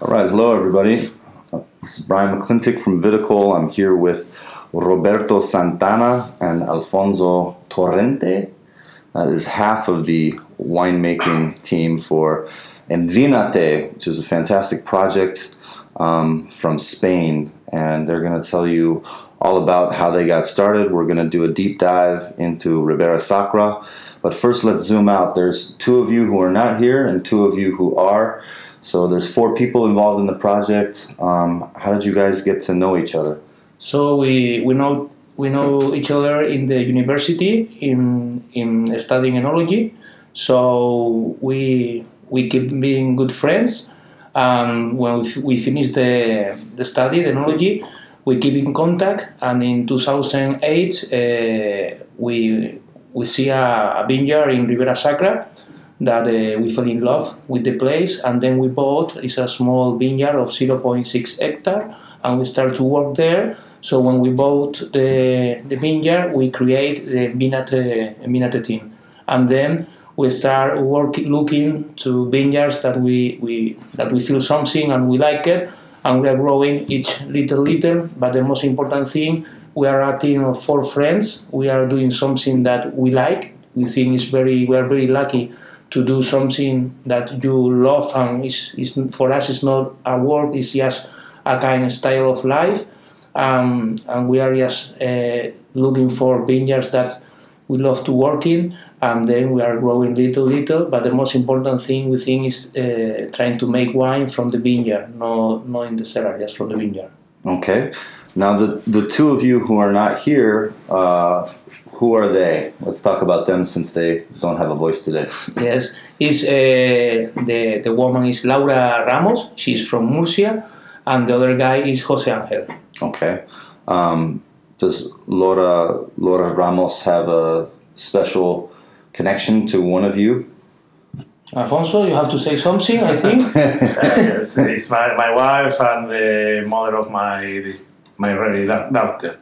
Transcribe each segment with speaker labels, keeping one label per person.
Speaker 1: All right, hello everybody. This is Brian McClintock from Viticole. I'm here with Roberto Santana and Alfonso Torrente. That is half of the winemaking team for Envínate, which is a fantastic project um, from Spain. And they're going to tell you all about how they got started. We're going to do a deep dive into Ribeira Sacra. But first, let's zoom out. There's two of you who are not here and two of you who are. So there's four people involved in the project. Um, how did you guys get to know each other?
Speaker 2: So we, we know we know each other in the university in in studying enology. So we we keep being good friends. And when we, finish the the study, the enology, we keep in contact. And in 2008, uh, we we see a, a vineyard in Ribeira Sacra that uh, we fell in love with the place and then we bought it's a small vineyard of 0.6 hectare and we start to work there. So when we bought the, the vineyard we create the Vinate, Vinate team. And then we start working looking to vineyards that we, we that we feel something and we like it and we are growing each little little. But the most important thing we are a team of four friends. We are doing something that we like. We think is very we are very lucky to do something that you love and is, is for us it's not a work it's just a kind of style of life. Um, and we are just uh, looking for vineyards that we love to work in and then we are growing little little. But the most important thing we think is uh, trying to make wine from the vineyard no not in the cellar just from the vineyard.
Speaker 1: Okay. Now the the two of you who are not here, uh, who are they? Let's talk about them since they don't have a voice today.
Speaker 2: Yes, is uh, the the woman is Laura Ramos. She's from Murcia, and the other guy is Jose Angel.
Speaker 1: Okay. Um, does Laura Laura Ramos have a special connection to one of you?
Speaker 2: Alfonso, you have to say something. I think.
Speaker 3: Uh, it's, it's my, my wife and the mother of my my really da- daughter.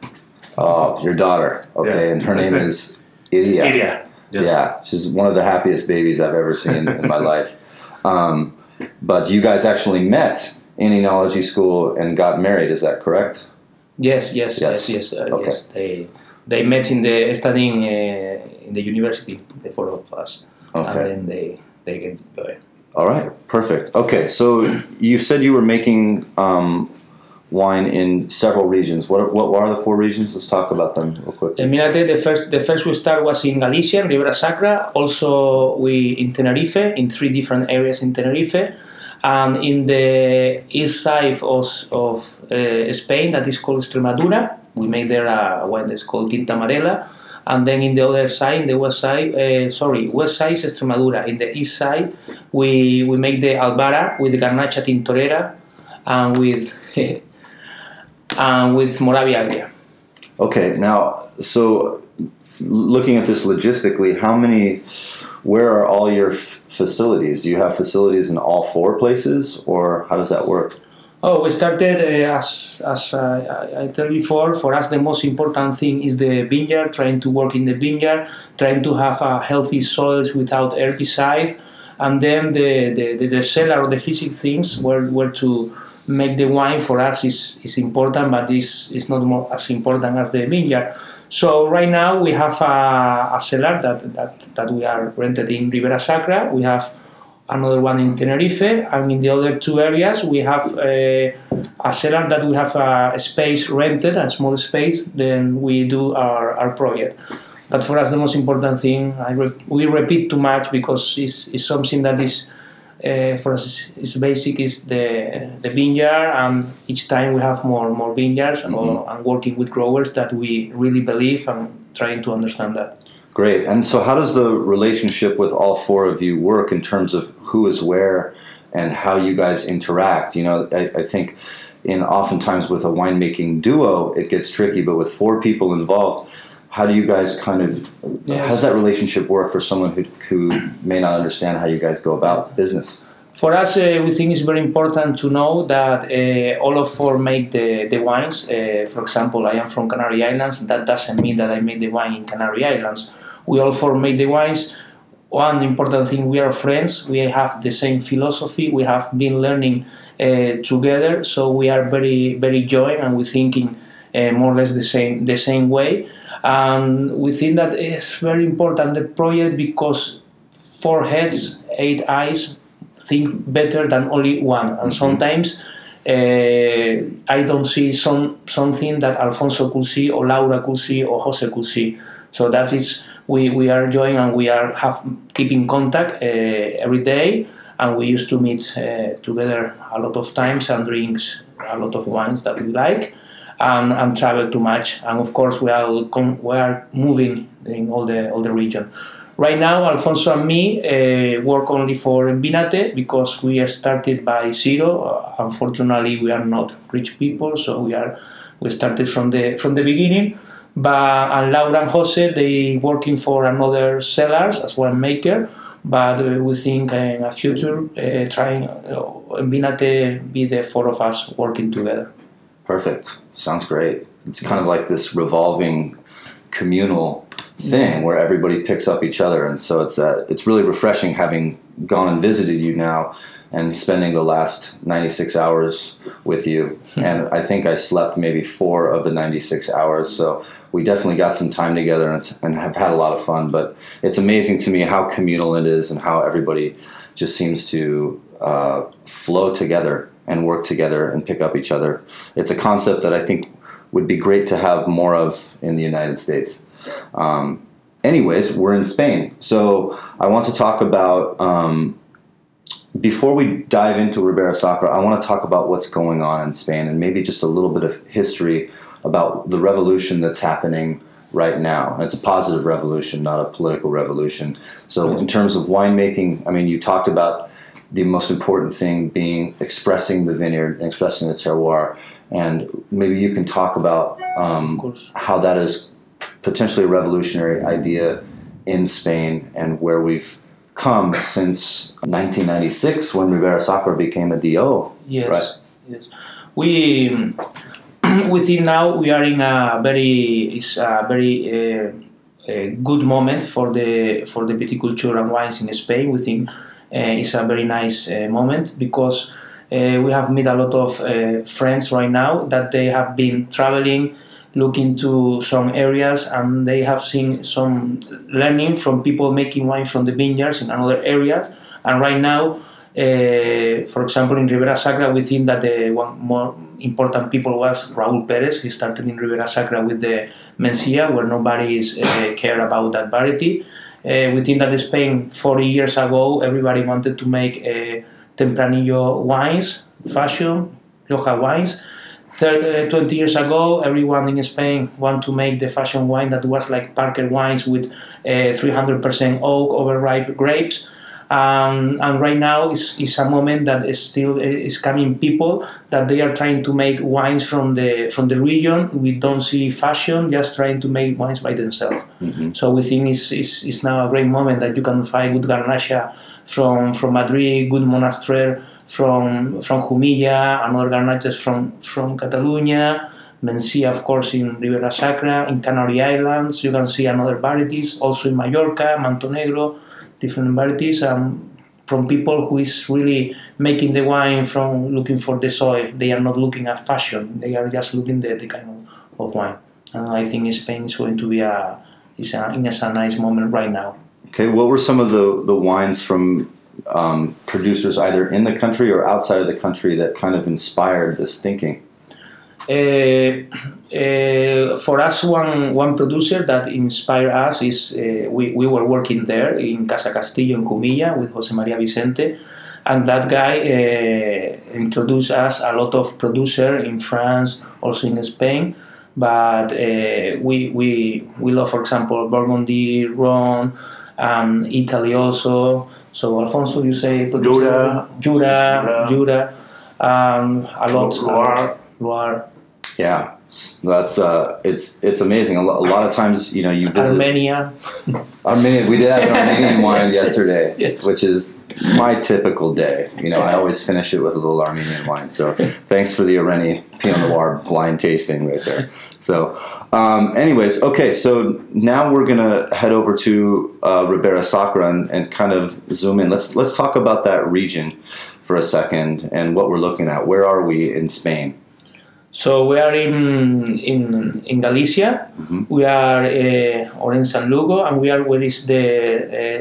Speaker 1: Oh, your daughter. Okay,
Speaker 3: Yes.
Speaker 1: and her name is Iria.
Speaker 3: Iria. Yes.
Speaker 1: Yeah, she's one of the happiest babies I've ever seen in my life. Um, but you guys actually met in enology school and got married. Is that correct?
Speaker 2: yes, yes,
Speaker 1: Yes.
Speaker 2: yes, yes, uh,
Speaker 1: Okay.
Speaker 2: yes. They they met in the studying uh, in the university. The four of us,
Speaker 1: okay.
Speaker 2: and then they they get going.
Speaker 1: All right. Perfect. Okay. So you said you were making um, wine in several regions. What what are the four regions? Let's talk about them real quick.
Speaker 2: In Minate, the first the first we start was in Galicia, in Ribeira Sacra. Also, we in Tenerife, in three different areas in Tenerife, and in the east side of, of uh, Spain, that is called Extremadura. We make there a wine that's called Tinta Amarela. And then in the other side, in the west side, uh, sorry, west side is Extremadura. In the east side, we, we make the Albahra with Garnacha Tintorera and with and with Moravia Agria.
Speaker 1: Okay. Now, so looking at this logistically, how many? Where are all your f- facilities? Do you have facilities in all four places, or how does that work?
Speaker 2: Oh, we started uh, as as uh, I I told before. For us, the most important thing is the vineyard. Trying to work in the vineyard, trying to have a healthy soils without herbicide, and then the the, the, the cellar or the physical things were where to make the wine for us is is important, but this is not more as important as the vineyard. So right now we have a, a cellar that, that that we are rented in Ribeira Sacra. We have another one in Tenerife, and in the other two areas we have uh, a cellar that we have a space rented, a small space. Then we do our, our project. But for us, the most important thing I re- we repeat too much because it's, it's something that is uh, for us is basic is the the vineyard, and each time we have more more vineyards or, and working with growers that we really believe and trying to understand that.
Speaker 1: Great. And so, how does the relationship with all four of you work in terms of who is where and how you guys interact? You know, I, I think in oftentimes with a winemaking duo, it gets tricky, but with four people involved, how do you guys kind of how does that relationship work for someone who, who may not understand how you guys go about business?
Speaker 2: For us, uh, we think it's very important to know that uh, all of four make the, the wines. Uh, for example, I am from Canary Islands. That doesn't mean that I make the wine in Canary Islands. We all four make the wines. one important thing we are friends we have the same philosophy we have been learning uh, together so we are very very joined and we thinking uh, more or less the same the same way and we think that it's very important the project because four heads eight eyes think better than only one. And sometimes uh, I don't see some something that Alfonso could see or Laura could see or Jose could see. So that is we, we are joining and we are have keeping contact uh, every day. And we used to meet uh, together a lot of times and drinks a lot of wines that we like and, and travel too much. And of course we are we are moving in all the all the region. Right now alfonso and me uh, work only for Vinate because we started by zero. Unfortunately we are not rich people so we are we started from the from the beginning. But and Laura and Jose they working for another sellers as one maker. But uh, we think in a future uh, trying uh, Vinate be the four of us working together.
Speaker 1: Perfect. Sounds great. It's kind of like this revolving communal thing where everybody picks up each other, and so it's uh, it's really refreshing having gone and visited you now and spending the last 96 hours with you. and I think I slept maybe four of the 96 hours, so we definitely got some time together and, and have had a lot of fun. But it's amazing to me how communal it is and how everybody just seems to uh, flow together and work together and pick up each other. It's a concept that I think would be great to have more of in the United States. Um, anyways, we're in Spain, so I want to talk about. Um, before we dive into Ribeira Sacra, I want to talk about what's going on in Spain and maybe just a little bit of history about the revolution that's happening right now. And it's a positive revolution, not a political revolution. So, in terms of winemaking, I mean, you talked about the most important thing being expressing the vineyard and expressing the terroir. And maybe you can talk about um, how that is potentially a revolutionary idea in Spain and where we've come since 1996 when Ribeira Sacra became a DO.
Speaker 2: Yes.
Speaker 1: Right.
Speaker 2: Yes. We within now we are in a very it's a very uh, a good moment for the for the viticulture and wines in Spain. We think uh, it's a very nice uh, moment because uh, we have met a lot of uh, friends right now that they have been traveling looking to some areas and they have seen some learning from people making wine from the vineyards in other areas and right now uh, for example in Ribeira Sacra we think that the one more important people was Raúl Pérez. He started in Ribeira Sacra with the Mencia where nobody is uh, care about that variety uh, we think that Spain 40 years ago everybody wanted to make uh, Tempranillo wines fashion Rioja wines 30, uh, 20 years ago, everyone in Spain want to make the fashion wine that was like Parker wines with uh, 300% oak overripe grapes. Um, and right now is is a moment that is still is coming people that they are trying to make wines from the from the region. We don't see fashion, just trying to make wines by themselves.
Speaker 1: Mhm.
Speaker 2: So we think it's, it's, it's now a great moment that you can find good Garnacha from from Madrid, good Monastrell from from Jumilla, another Garnachas from from Catalonia, Mencia, of course, in Ribeira Sacra, in Canary Islands. You can see another varieties, also in Mallorca, Montenegro, different varieties. Um, from people who is really making the wine from looking for the soil. They are not looking at fashion. They are just looking the, the kind of, of wine. And I think Spain is going to be a is a, is a nice moment right now.
Speaker 1: Okay, what were some of the, the wines from um, producers either in the country or outside of the country that kind of inspired this thinking?
Speaker 2: Uh, uh, for us, one one producer that inspired us is uh, we, we were working there in Casa Castillo in Jumilla with Jose Maria Vicente, and that guy introduced us a lot of producer in France, also in Spain. But uh, we, we we love, for example, Burgundy, Rhone, um, Italy also. So Alfonso, you say producer?
Speaker 3: Jura.
Speaker 2: Jura,
Speaker 3: Jura.
Speaker 2: Um, a lot, a lot.
Speaker 3: Loire.
Speaker 1: Yeah. That's uh, it's it's amazing. A, lo- a lot of times, you know, you visit
Speaker 2: Armenia.
Speaker 1: Armenian. We did have an Armenian wine
Speaker 2: Yes.
Speaker 1: yesterday,
Speaker 2: Yes.
Speaker 1: which is my typical day. You know, I always finish it with a little Armenian wine. So thanks for the Areni Pinot Noir blind tasting right there. So, um, anyways, okay. So now we're gonna head over to uh, Ribeira Sacra and, and kind of zoom in. Let's let's talk about that region for a second and what we're looking at. Where are we in Spain?
Speaker 2: So we are in in in Galicia.
Speaker 1: Mhm.
Speaker 2: We are uh, or in San Lugo, and we are where is the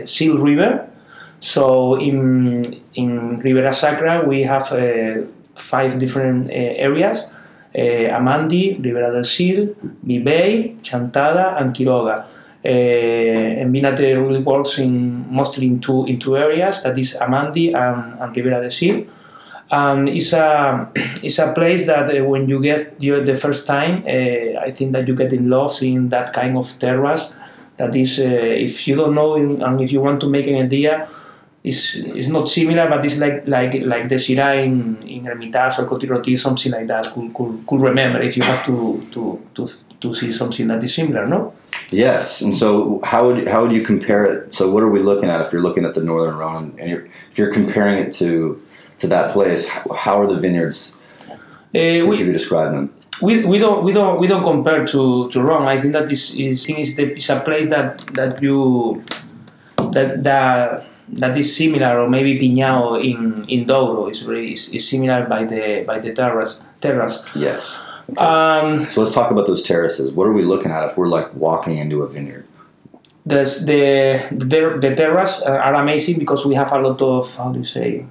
Speaker 2: uh, Sil River. So in in Ribeira Sacra we have uh, five different uh, areas: uh, Amandi, Ribera del Sil, Bibei, Chantada, and Quiroga. And Vinate really works in mostly in two in two areas. That is Amandi and, and Ribera del Sil and it's a it's a place that uh, when you get you the first time, uh, I think that you get in love in that kind of terrace. That is, uh, if you don't know and if you want to make an idea, it's, it's not similar, but it's like like like the Syrah in, in Hermitage or Côte-Rôtie, something like that. Could, could, could remember if you have to, to, to, to see something that is similar, no?
Speaker 1: Yes, and so how would how would you compare it? So what are we looking at if you're looking at the Northern Rhone and you're, if you're comparing it to to that place? How, are the vineyards?
Speaker 2: Uh, we,
Speaker 1: you describe them?
Speaker 2: we, we don't we don't we don't compare to, to Rhône. I think that is is thing is the, is a place that that you that that that is similar or maybe Pinhão in in Douro is very is, is similar by the by the terrace terrace.
Speaker 1: Yes.
Speaker 2: Um,
Speaker 1: So let's talk about those terraces. What are we looking at if we're like walking into a vineyard?
Speaker 2: the the the terrace are amazing because we have a lot of how do you say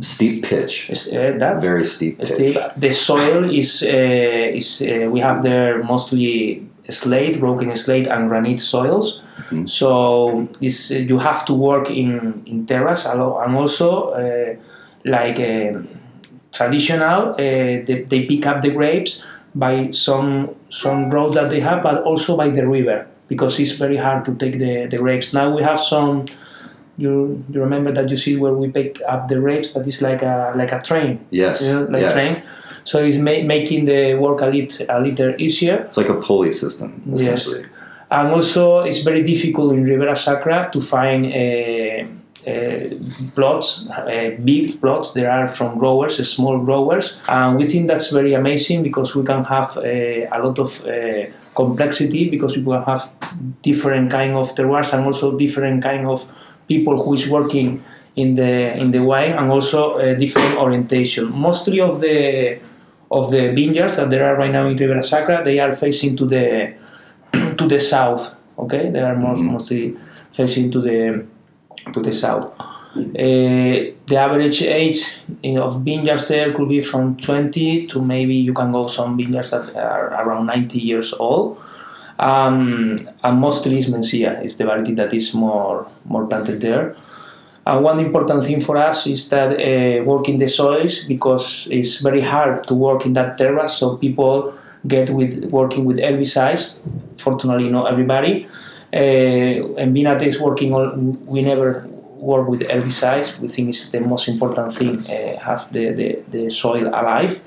Speaker 1: Steep pitch,
Speaker 2: uh, that
Speaker 1: very steep pitch.
Speaker 2: Steve, the soil is uh, is uh, we have there mostly slate, broken slate, and granite soils.
Speaker 1: Mhm.
Speaker 2: So this uh, you have to work in in terrace and also uh, like uh, traditional, they, they pick up the grapes by some some road that they have, but also by the river because it's very hard to take the, the grapes. Now we have some. You, you remember that you see where we pick up the grapes that is like a like a train
Speaker 1: Yes.
Speaker 2: you know, like
Speaker 1: yes.
Speaker 2: train. So it's ma- making the work a little, a little easier.
Speaker 1: It's like a pulley system, essentially. Yes.
Speaker 2: And also, it's very difficult in Ribeira Sacra to find uh, uh, plots, uh, big plots. There are from growers, small growers, and we think that's very amazing because we can have uh, a lot of uh, complexity because we will have different kind of terroirs and also different kind of people who is working in the in the wine and also uh, different orientation. Mostly of the of the vineyards that there are right now in Ribeira Sacra, they are facing to the to the south. Okay, they are most,
Speaker 1: Mhm.
Speaker 2: mostly facing to the to the south. Uh, the average age in- of vineyards there could be from 20 to maybe you can go some vineyards that are around 90 years old. Um, and mostly is Mencia, is the variety that is more more planted there. And one important thing for us is that uh, working the soils because it's very hard to work in that terrace. So people get with working with herbicides. Fortunately, not everybody. Uh, and Binate is working on. We never work with herbicides. We think it's the most important thing. Uh, have the, the, the soil alive,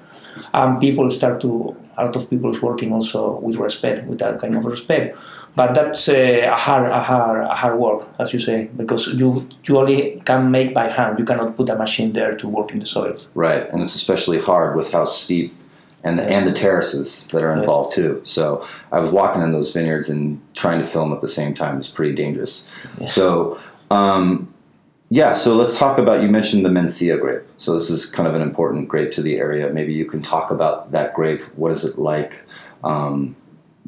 Speaker 2: and people start to. A lot of people is working also with respect, with that kind of respect. But that's uh, a hard, a hard, a hard work, as you say, because you you only can make by hand. You cannot put a machine there to work in the soil.
Speaker 1: Right, and it's especially hard with how steep and the, and the terraces that are involved too. So I was walking in those vineyards and trying to film at the same time is pretty dangerous.
Speaker 2: Yes.
Speaker 1: So um, yeah, so let's talk about. You mentioned the Mencia grape. So this is kind of an important grape to the area. Maybe you can talk about that grape. What is it like? Um,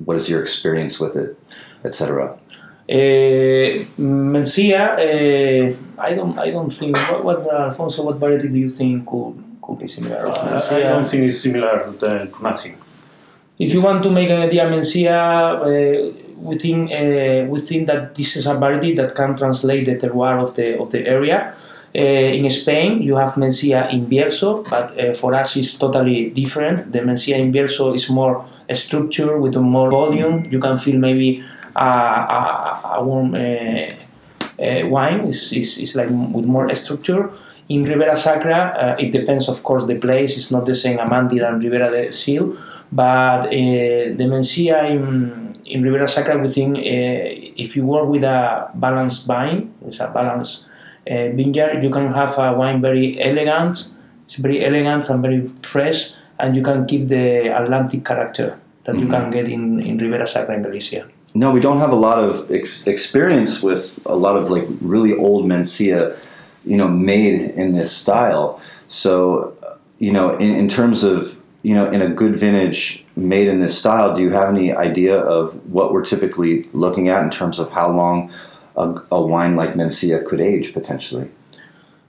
Speaker 1: what is your experience with it, etc.
Speaker 2: Uh, Mencia, uh, I don't, I don't think. What, what Alfonso? What variety do you think could could be similar? of
Speaker 3: I, I don't think it's similar to, to nothing.
Speaker 2: If you want to make an idea, Mencia, we think uh, we think that this is a variety that can translate the terroir of the of the area. Uh, in Spain, you have Mencia in Bierzo, but uh, for us it's totally different. The Mencia in Bierzo is more a structure with more volume. You can feel maybe a, a, a warm uh, uh, wine It's, is, is like with more structure. In Ribeira Sacra, uh, it depends, of course, the place. It's not the same Amandi than Ribera del Sil, But the Mencia in, in Ribeira Sacra, we think uh, if you work with a balanced vine, it's a balanced uh, vineyard, you can have a wine very elegant. It's very elegant and very fresh, and you can keep the Atlantic character that you can get in, in Ribeira Sacra in Galicia.
Speaker 1: No, we don't have a lot of ex- experience with a lot of like really old Mencia, you know, made in this style. So, you know, in, in terms of, you know, in a good vintage made in this style, do you have any idea of what we're typically looking at in terms of how long a, a wine like Mencia could age potentially?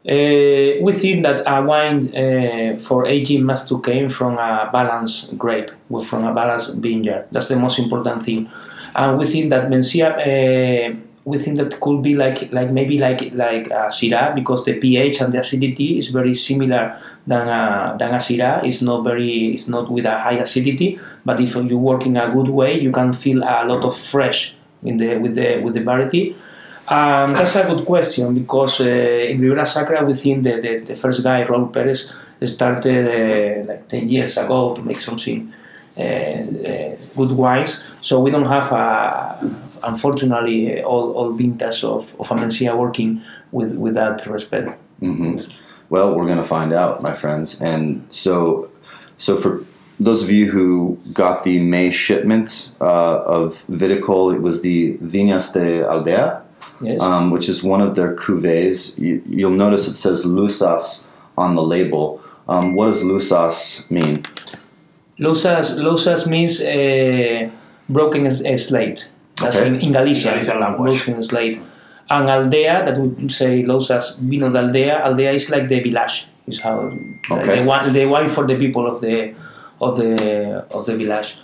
Speaker 2: Uh, we think that a wine uh, for aging must to came from a balanced grape, from a balanced vineyard. That's the most important thing. And we think that Mencia, uh, we think that could be like like maybe like like a Syrah because the pH and the acidity is very similar than a than a Syrah. It's not very it's not with a high acidity, but if you work in a good way, you can feel a lot of fresh in the with the with the variety. Um, that's a good question because uh, in Ribeira Sacra, we think that the, the first guy, Raul Perez, started uh, like 10 years ago to make something uh, uh, good wines. So we don't have, uh, unfortunately, all, all vintage of, of a Mencia working with, with that respect.
Speaker 1: hmm Well, we're going to find out, my friends. And so, so for those of you who got the May shipment uh, of Viticole, it was the Viñas de Aldea,
Speaker 2: Yes.
Speaker 1: um, which is one of their cuvées. You, you'll notice it says Lousas on the label. Um, what does Lousas mean?
Speaker 2: Lousas, losas means uh, broken uh, slate. That's
Speaker 1: Okay.
Speaker 2: in, in Galicia.
Speaker 3: Galician language.
Speaker 2: Broken slate. And aldea, that would say losas vino de aldea. Aldea is like the village. Is how
Speaker 1: Okay.
Speaker 2: the, wine, the wine for the people of the of the of the village.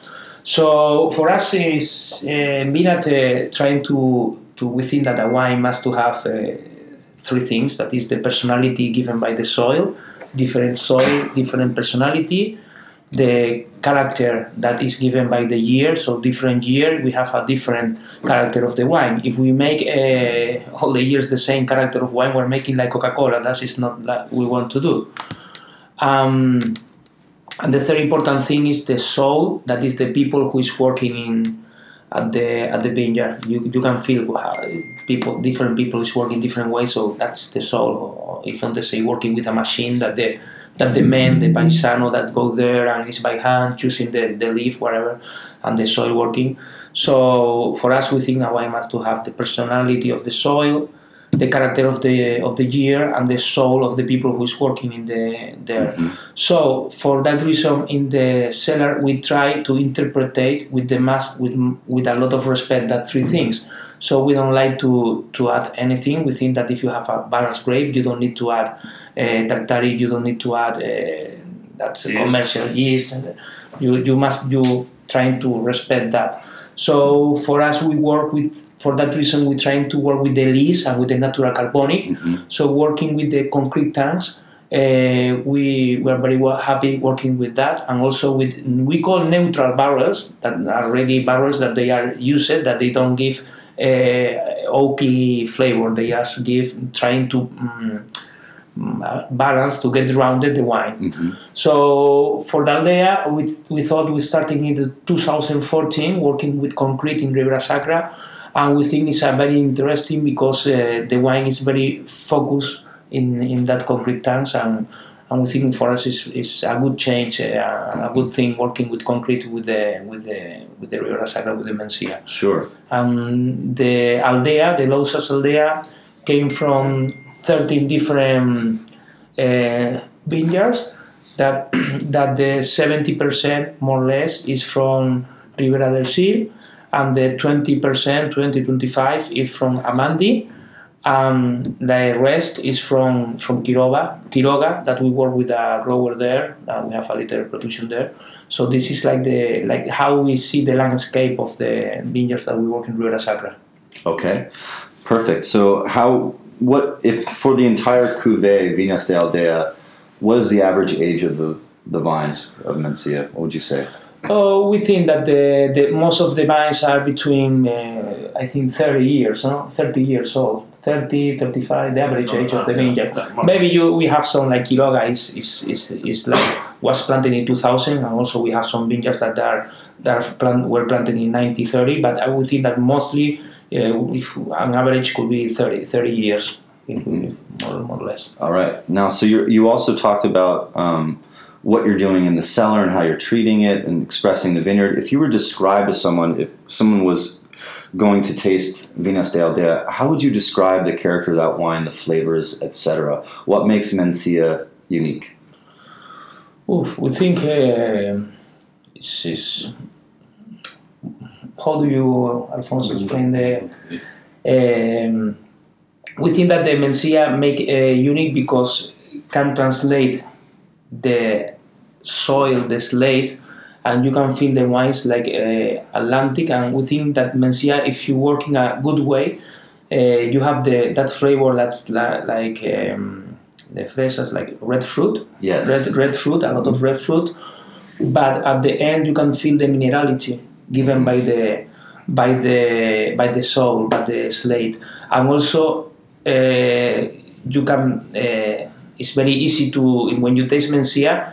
Speaker 2: So for us, is uh, uh, trying to to we think that a wine must to have uh, three things. That is the personality given by the soil, different soil, different personality, the character that is given by the year. So different year, we have a different character of the wine. If we make uh, all the years the same character of wine, we're making like Coca-Cola. That is not what we want to do. Um, and the third important thing is the soul. That is the people who is working in at the at the vineyard. You, you can feel how people, different people is working different ways. So that's the soul. It's not the same working with a machine that the that the men, the paisano that go there and is by hand choosing the, the leaf, whatever, and the soil working. So for us, we think wine must to have the personality of the soil, the character of the of the year, and the soul of the people who is working in the there. So for that reason, in the cellar, we try to interpretate with the mass with with a lot of respect that three things. So we don't like to to add anything. We think that if you have a balanced grape, you don't need to add uh, tartary. You don't need to add uh, that's a
Speaker 3: Yeast.
Speaker 2: commercial yeast. And you you must you trying to respect that. So for us, we work with for that reason we're trying to work with the lees and with the natural carbonic.
Speaker 1: Mhm.
Speaker 2: So working with the concrete tanks, uh, we were very well happy working with that, and also with we call neutral barrels that are really barrels that they are used that they don't give uh, oaky flavor. They just give trying to. uh, balance to get rounded the wine.
Speaker 1: Mhm.
Speaker 2: So for the Aldea, we, we thought we started in 2014 working with concrete in Ribeira Sacra, and we think it's a very interesting because uh, the wine is very focused in, in that concrete tanks, and, and we think for us is is a good change, uh, a good thing working with concrete with the with the with the Ribeira Sacra with the Mencia.
Speaker 1: Sure.
Speaker 2: And the Aldea, the Losas Aldea, came from 13 different uh, vineyards. That that the 70% more or less is from Ribera del Sil, and the 20%, 20 25 is from Amandi, and the rest is from from Quiroga, Quiroga that we work with a grower there, and we have a little production there. So this is like the like how we see the landscape of the vineyards that we work in Ribeira Sacra.
Speaker 1: Okay. Perfect. So how what if for the entire cuvee Vinas de Aldea, what is the average age of the the vines of Mencia? What would you say?
Speaker 2: Oh, we think that the, the most of the vines are between uh, I think 30 years, no? 30 years old, 30, 35, the average age of the vineyard. Maybe you we have some like Quiroga is is, is, is like was planted in 2000, and also we have some vineyards that are that are plant, were planted in 1930. But I would think that mostly, uh, if an average could be 30, 30 years, more, more or less.
Speaker 1: All right. Now, so you you also talked about um, what you're doing in the cellar and how you're treating it and expressing the vineyard. If you were to describe to someone, if someone was going to taste Vinas de Aldea, how would you describe the character of that wine, the flavors, etc.? What makes Mencia unique?
Speaker 2: Oof, we think uh, it's, it's how do you, Alfonso, explain the? Um, we think that the Mencia make uh, unique because can translate the soil, the slate, and you can feel the wines like uh, Atlantic. And we think that Mencia, if you work in a good way, uh, you have the that flavor that's la- like um, the fresas, like red fruit
Speaker 1: Yes.
Speaker 2: red red fruit, a lot of red fruit, but at the end you can feel the minerality given by the by the by the soul, by the slate, and also uh, you can. Uh, it's very easy to when you taste Mencia.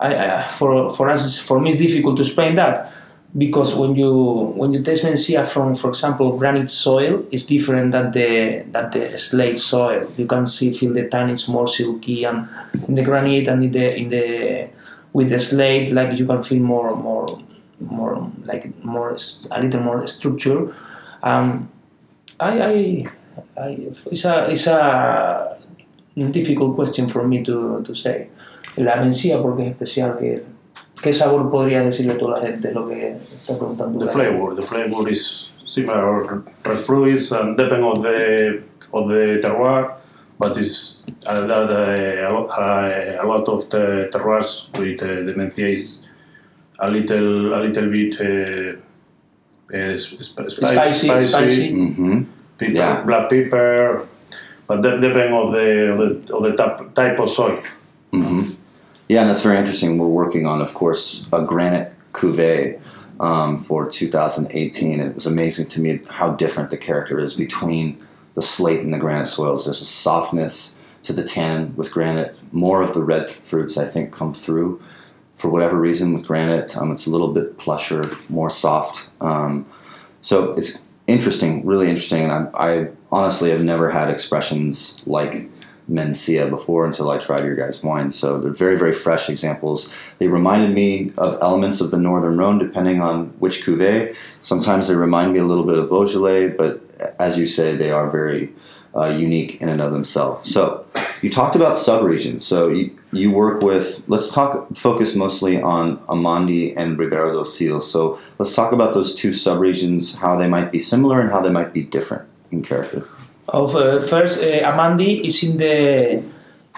Speaker 2: I, for for us, for me, it's difficult to explain that because when you when you taste Mencia from, for example, granite soil, it's different than the than the slate soil. You can see feel the tannins more silky, and in the granite and in the in the with the slate, like you can feel more more more like more a little more structure. Um, I, I, I it's a it's a difficult question for me to, to say. La mencía porque es especial que ¿Qué sabor podría decirle a toda la gente lo que está preguntando?
Speaker 3: The flavor, the flavor is similar red fruits and depend on the of the terroir, but it's uh, that uh, a, lot, uh, a lot of the terroirs with uh, the mencia is a little a little bit uh, uh, sp- sp-
Speaker 2: Spicy, spicy.
Speaker 1: Mm-hmm.
Speaker 3: pepper,
Speaker 1: Yeah.
Speaker 3: black pepper, but that depend of the of the, of the type, type of soil.
Speaker 1: Mm-hmm. Yeah, and that's very interesting. We're working on, of course, a granite cuvee um, for 2018. It was amazing to me how different the character is between the slate and the granite soils. There's a softness to the tannin with granite. More of the red fruits, I think, come through for whatever reason with granite. Um, it's a little bit plusher, more soft. Um, so it's interesting, really interesting. And I, I honestly have never had expressions like Mencia before until I tried your guys' wine. So they're very, very fresh examples. They reminded me of elements of the Northern Rhone, depending on which cuvee. Sometimes they remind me a little bit of Beaujolais, but as you say, they are very uh, unique in and of themselves. So you talked about subregions. So you, you work with. Let's talk. Focus mostly on Amandi and Ribera do Sil. So let's talk about those two subregions, how they might be similar and how they might be different in character.
Speaker 2: Of uh, first, uh, Amandi is in the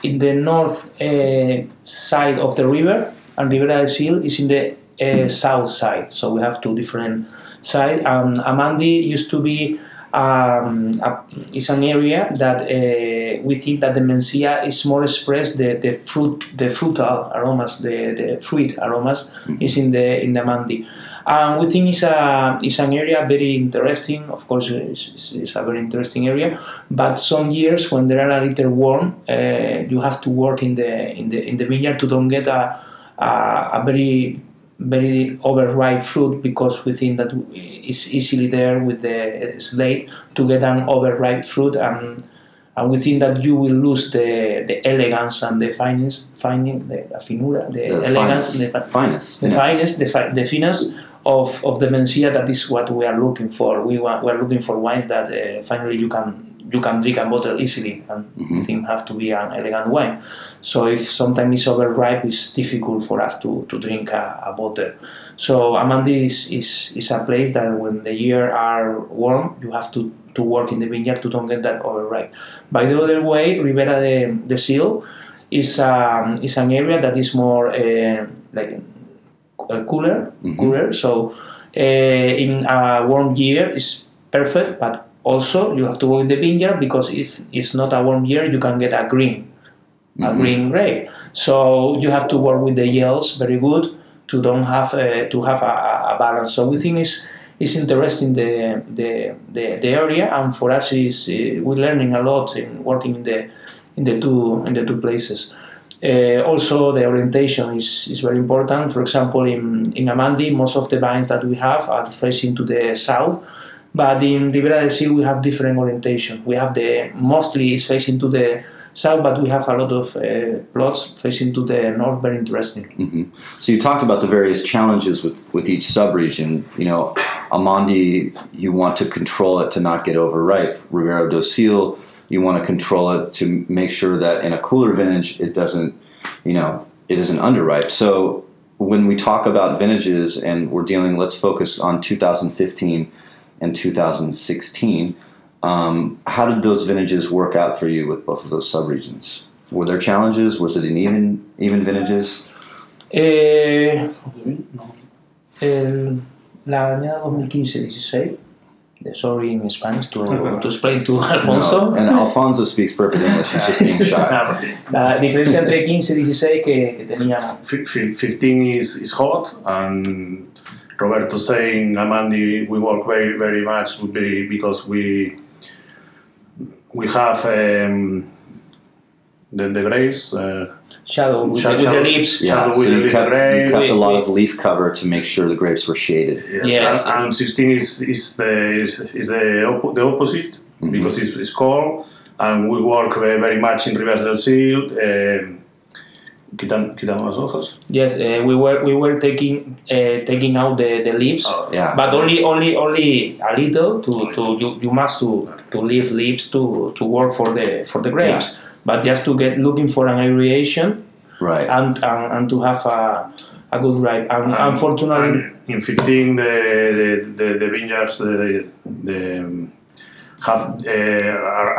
Speaker 2: in the north uh, side of the river, and Ribera del Sil is in the uh, south side. So we have two different sides. Um, Amandi used to be um, a, is an area that uh, we think that the Mencia is more expressed. The, the fruit, the fruital aromas, the, the fruit aromas, is in the in the Amandi. And we think it's a it's an area very interesting. Of course, it's, it's, it's a very interesting area. But some years when there are a little warm, uh, you have to work in the in the in the vineyard to don't get a a, a very very overripe fruit because we think that it's easily there with the slate to get an overripe fruit and and we think that you will lose the, the elegance and the fineness, finding the, finura, the,
Speaker 1: The
Speaker 2: elegance,
Speaker 1: finest,
Speaker 2: the, fi-
Speaker 1: finest,
Speaker 2: the finest, the, fi- the of, of the Mencia. That is what we are looking for. We want, we are looking for wines that uh, finally you can you can drink a bottle easily, and
Speaker 1: Mhm.
Speaker 2: we think have to be an elegant wine. So if sometimes it's overripe, it's difficult for us to, to drink a, a bottle. So Amandi is, is, is a place that when the year are warm, you have to, to work in the vineyard to don't get that overripe. By the other way, Ribera de, de Sil is, um, is an area that is more uh, like uh, cooler,
Speaker 1: Mhm.
Speaker 2: cooler. So uh, in a warm year is perfect, but also you have to go in the vineyard because if it's not a warm year, you can get a green, a
Speaker 1: Mhm.
Speaker 2: green grape. So you have to work with the yields very good to don't have uh, to have a, a balance. So we think it's it's interesting the the, the, the area, and for us is uh, we're learning a lot in working in the in the two in the two places. Uh, also, the orientation is, is very important. For example, in, in Amandi, most of the vines that we have are facing to the south, but in Ribera del Sil we have different orientation. We have the mostly is facing to the south, but we have a lot of uh, plots facing to the north. Very interesting.
Speaker 1: hmm So you talked about the various challenges with, with each subregion. You know, Amandi, you want to control it to not get overripe. Ribera do Sil, you want to control it to make sure that in a cooler vintage, it doesn't, you know, it isn't underripe. So when we talk about vintages and we're dealing, let's focus on 2015 and 2016. Um, how did those vintages work out for you with both of those subregions? Were there challenges? Was it an even even vintages?
Speaker 2: Eh, el, la añada 2015-16, the- sorry in Spanish to, to explain to Alfonso.
Speaker 1: No, and Alfonso speaks perfect English. He's just being shy.
Speaker 2: La diferencia entre 15 y 16 que, que teníamos.
Speaker 3: Fi- fi- 15 is, is hot and Roberto saying Amandi we work very very much would be because we we have um, the, the grapes uh,
Speaker 2: Shadow with,
Speaker 3: Shadow-
Speaker 2: the, with the leaves.
Speaker 1: Yeah,
Speaker 3: Shadow
Speaker 1: so
Speaker 3: with
Speaker 1: you
Speaker 3: the
Speaker 1: cut, you cut a lot of leaf cover to make sure the grapes were shaded.
Speaker 3: yes,
Speaker 2: Yes.
Speaker 3: And, and 16 is, is the is, is the, oppo- the opposite
Speaker 1: Mhm.
Speaker 3: because it's, it's cold and we work very, very much in Ribera del Sil um, quitan, quitamos las hojas
Speaker 2: Yes, uh, we were we were taking uh, taking out the, the leaves,
Speaker 1: Yeah.
Speaker 2: but only only only a little to, to you, you must to, to leave leaves to, to work for the for the grapes, but just to get looking for an aeration
Speaker 1: Right.
Speaker 2: and, and, and to have a, a good ripe. And unfortunately,
Speaker 3: and in 15, the the, the, the vineyards the, the have uh,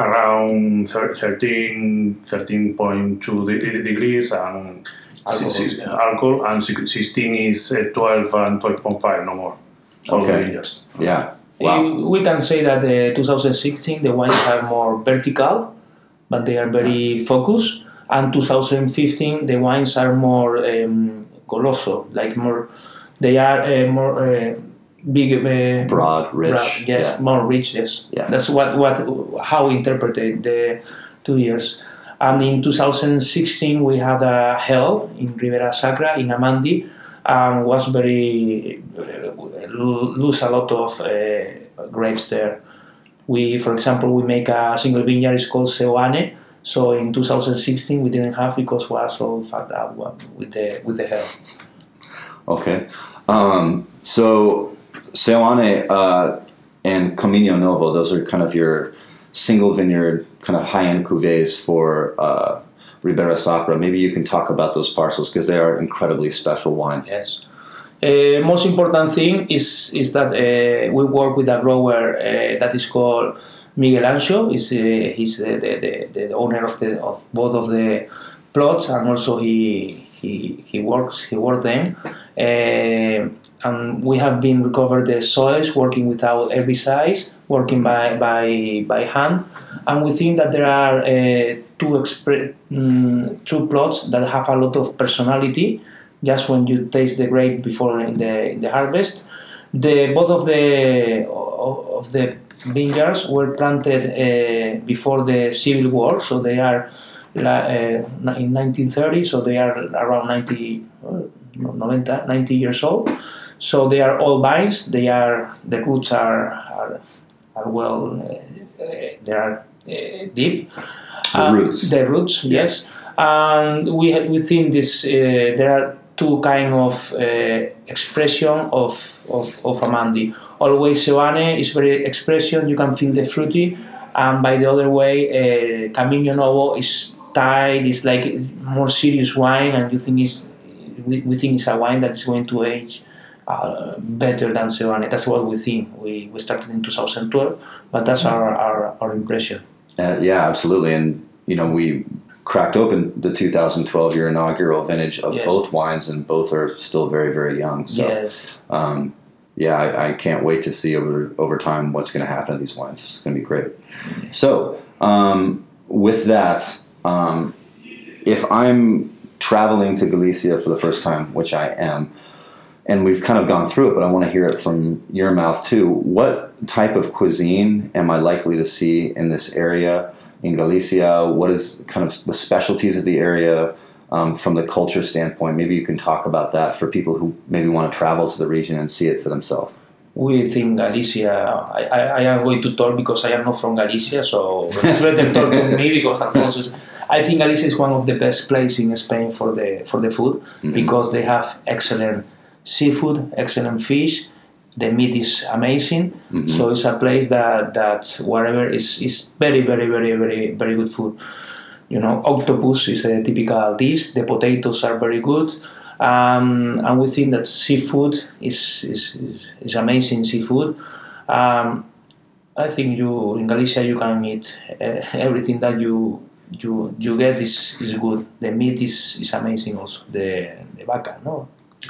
Speaker 3: around thir- 13, 13.2 de- de- degrees and
Speaker 2: Alcohol.
Speaker 3: six- alcohol, and 16 is uh, 12 and 12.5, no more. All the
Speaker 1: Okay.
Speaker 3: vineyards.
Speaker 1: yeah. Wow.
Speaker 2: we, we can say that the 2016 the wines are more vertical, but they are very focused. And 2015 the wines are more um, goloso, like more. They are uh, more uh, big, uh,
Speaker 1: Broad, rich.
Speaker 2: broad, yes,
Speaker 1: Yeah.
Speaker 2: more rich. Yes,
Speaker 1: Yeah.
Speaker 2: that's what what how we interpreted the two years. And in 2016 we had a hell in Ribeira Sacra in Amandi, and was very uh, lose a lot of uh, grapes there. We, for example, we make a single vineyard. It's called Seoane. So in 2016 we didn't have because we was all fucked up with the with the hell.
Speaker 1: Okay. Um, so Seoane uh, and Camino Novo, those are kind of your single vineyard, kind of high end cuvées for uh, Ribeira Sacra. Maybe you can talk about those parcels because they are incredibly special wines.
Speaker 2: Yes. Uh, most important thing is is that uh, we work with a grower uh, that is called Miguel Ancho. Is uh, he's uh, the, the, the owner of the of both of the plots, and also he he, he works he worked them. And we have been recovered the soils working without herbicides, working by by by hand, and we think that there are uh, two expre- mm, two plots that have a lot of personality just when you taste the grape before in the in the harvest. The both of the of the vineyards were planted uh, before the Civil War, so they are la- uh, in 1930, so they are around 90, uh, 90, 90 years old. So they are all vines. They are the roots are are, are well. Uh, uh, they are uh, deep.
Speaker 1: The
Speaker 2: Uh,
Speaker 1: roots.
Speaker 2: The roots, yes. And we ha- we think this uh, there are two kind of uh, expression of, of of Amandi. Always Seoane is very expression. You can feel the fruity, and by the other way, uh, Camino Novo is tight. It's like more serious wine, and you think it's we, we think it's a wine that is going to age uh, better than Seoane. That's what we think. We, we started in 2012, but that's our, our, our impression.
Speaker 1: Uh, yeah, absolutely. And, you know, we cracked open the 2012 year inaugural vintage of
Speaker 2: Yes.
Speaker 1: both wines, and both are still very, very young. So,
Speaker 2: yes.
Speaker 1: um, yeah, I, I can't wait to see over over time what's going to happen to these wines. It's going to be great. So, um, with that, um, if I'm traveling to Galicia for the first time, which I am, and we've kind of gone through it, but I want to hear it from your mouth too. What type of cuisine am I likely to see in this area in Galicia? What is kind of the specialties of the area? um, from the culture standpoint. Maybe you can talk about that for people who maybe want to travel to the region and see it for themselves.
Speaker 2: We think Galicia. I, I, I am going to talk because I am not from Galicia, so it's better talk to me because Alfonso. Is, I think Galicia is one of the best places in Spain for the for the food
Speaker 1: Mhm.
Speaker 2: because they have excellent seafood, excellent fish. The meat is amazing,
Speaker 1: Mhm.
Speaker 2: so it's a place that that whatever is is very very very very very good food. You know, octopus is a typical dish. The potatoes are very good. Um, and we think that seafood is, is, is, is amazing seafood. Um, I think you in Galicia you can eat uh, everything that you you you get is, is good. The meat is, is amazing also. The the vaca, no,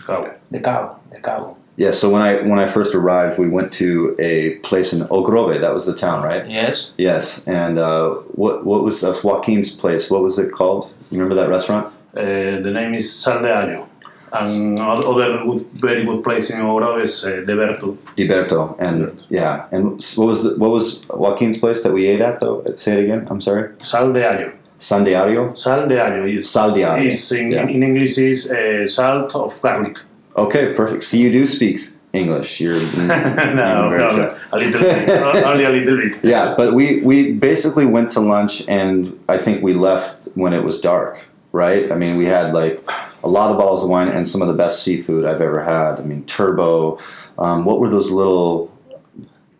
Speaker 3: How?
Speaker 2: the cow, the cow.
Speaker 1: Yeah. So when I when I first arrived, we went to a place in O Grove. That was the town, right?
Speaker 2: Yes,
Speaker 1: Yes. And uh, what what was uh, Joaquin's place? What was it called? You remember that restaurant?
Speaker 3: Uh, the name is Sal de Allo. And other good, very good place in O Grove is uh, De Bertu.
Speaker 1: D'Berto. And yeah. And what was the, what was Joaquin's place that we ate at though? Say it again. I'm sorry.
Speaker 3: Sal de Allo.
Speaker 1: San Diario.
Speaker 3: Sal de Allo is,
Speaker 1: Sal de Allo,
Speaker 3: is in,
Speaker 1: yeah.
Speaker 3: in English is uh, salt of garlic.
Speaker 1: Okay, perfect. See, you do speak English. You're
Speaker 3: no, no, no, a little bit, only a little bit.
Speaker 1: Yeah, but we we basically went to lunch, and I think we left when it was dark. Right? I mean, we had like a lot of bottles of wine and some of the best seafood I've ever had. I mean, turbot. Um, what were those little?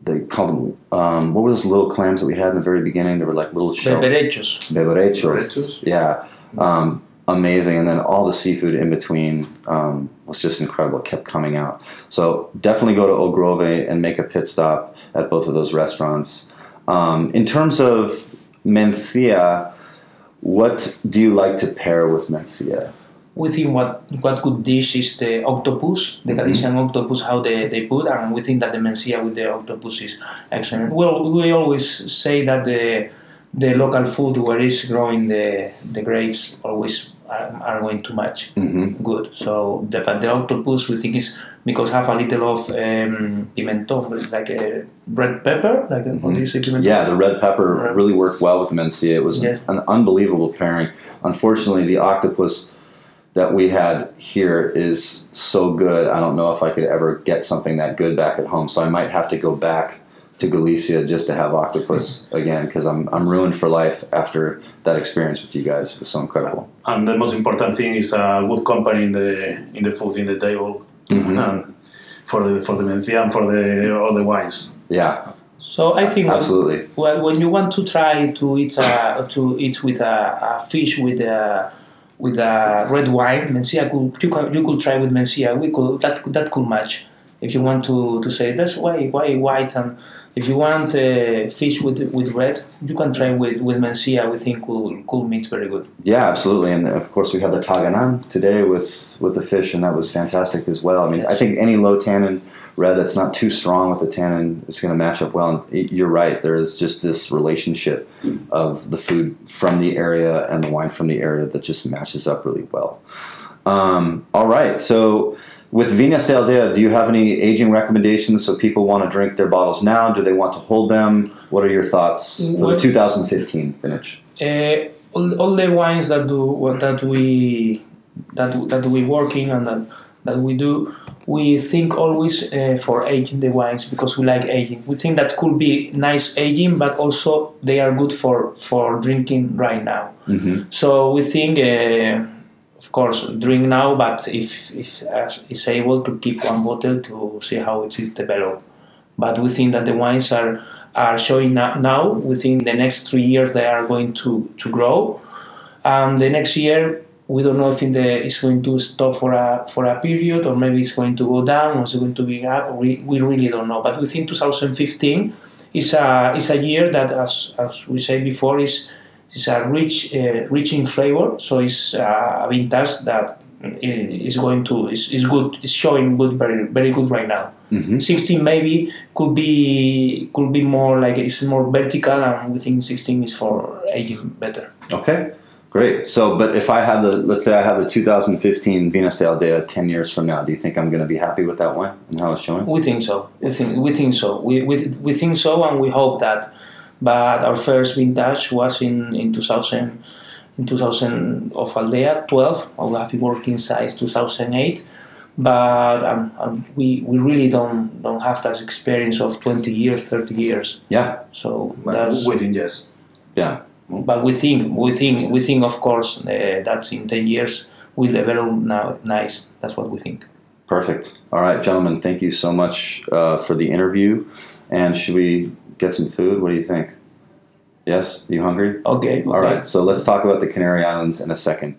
Speaker 1: They called them. Um, what were those little clams that we had in the very beginning? They were like little shell.
Speaker 2: berberechos.
Speaker 1: Berberechos.
Speaker 3: Berberechos.
Speaker 1: Yeah. Um, amazing. And then all the seafood in between um, was just incredible. It kept coming out. So definitely go to O Grove and make a pit stop at both of those restaurants. Um, in terms of Mencia, what do you like to pair with Mencia?
Speaker 2: We think what what good dish is the octopus, the Galician octopus, how they, they put, and we think that the mencia with the octopus is excellent. Well, we always say that the the local food where is growing the the grapes always are, are going too much
Speaker 1: Mm-hmm.
Speaker 2: good. So the but the octopus we think is because have a little of um, pimentón, like a red pepper, like a, what do you say pimentón?
Speaker 1: Yeah, the red pepper
Speaker 2: Right.
Speaker 1: really worked well with the Mencia. It was
Speaker 2: Yes.
Speaker 1: an unbelievable pairing. Unfortunately, the octopus that we had here is so good. I don't know if I could ever get something that good back at home. So I might have to go back to Galicia just to have octopus again because I'm, I'm ruined for life after that experience with you guys. It was so incredible.
Speaker 3: And the most important thing is a good company in the in the food in the table,
Speaker 1: Mhm.
Speaker 3: and for the for the mencia and for the all the wines.
Speaker 1: Yeah,
Speaker 2: So I think
Speaker 1: absolutely.
Speaker 2: Well, when you want to try to eat a, to eat with a, a fish with a with a red wine, Mencia could you, can, you could try with Mencia. We could that that could match. If you want to, to say that's why why white and if you want uh, fish with with red, you can try with with Mencia. We think could could meet very good.
Speaker 1: Yeah, absolutely. And of course, we had the Táganan today with, with the fish, and that was fantastic as well. I mean, I think any low tannin red that's not too strong with the tannin is going to match up well. And you're right. There is just this relationship of the food from the area and the wine from the area that just matches up really well. Um, all right. So, with Vinas de Aldea, do you have any aging recommendations so people want to drink their bottles now? Do they want to hold them? What are your thoughts for the 2015 vintage?
Speaker 2: Uh, all, all the wines that do what that we that that we working and that, that we do, we think always uh, for aging the wines because we like aging. We think that could be nice aging, but also they are good for for drinking right now.
Speaker 1: Mm-hmm.
Speaker 2: So we think, uh, of course, drink now, but if if as is able to keep one bottle to see how it is developed. But we think that the wines are are showing now. Within the next three years they are going to to grow, and the next year we don't know if in the it's going to stop for a for a period or maybe it's going to go down or it's going to be up. We we really don't know. But we think 2015 is a is a year that, as as we said before, is is a rich uh, rich in flavor. So it's a vintage that is going to is, is good. Is showing good, very very good right now.
Speaker 1: Mm-hmm.
Speaker 2: 16 maybe could be could be more like it's more vertical, and we think 16 is for aging better.
Speaker 1: Okay, great. So, but if I have the, let's say I have the 2015 Vinas de Aldea 10 years from now, do you think I'm going to be happy with that wine and how it's showing?
Speaker 2: We think so. We think we think so. We we, we think so, and we hope that. But our first vintage was in in 2000 in 2000 of Aldea, 12. I have been working since 2008, but um, um, we we really don't don't have that experience of 20 years, 30 years.
Speaker 1: Yeah,
Speaker 2: So
Speaker 3: But
Speaker 2: that's
Speaker 3: within yes.
Speaker 1: yeah,
Speaker 2: but we think we think we think of course uh, that in 10 years we'll develop now nice. That's what we think.
Speaker 1: perfect. All right, gentlemen, thank you so much uh, for the interview. And should we get some food? What do you think? Yes, you hungry?
Speaker 2: Okay. okay.
Speaker 1: All right, so let's talk about the Canary Islands in a second.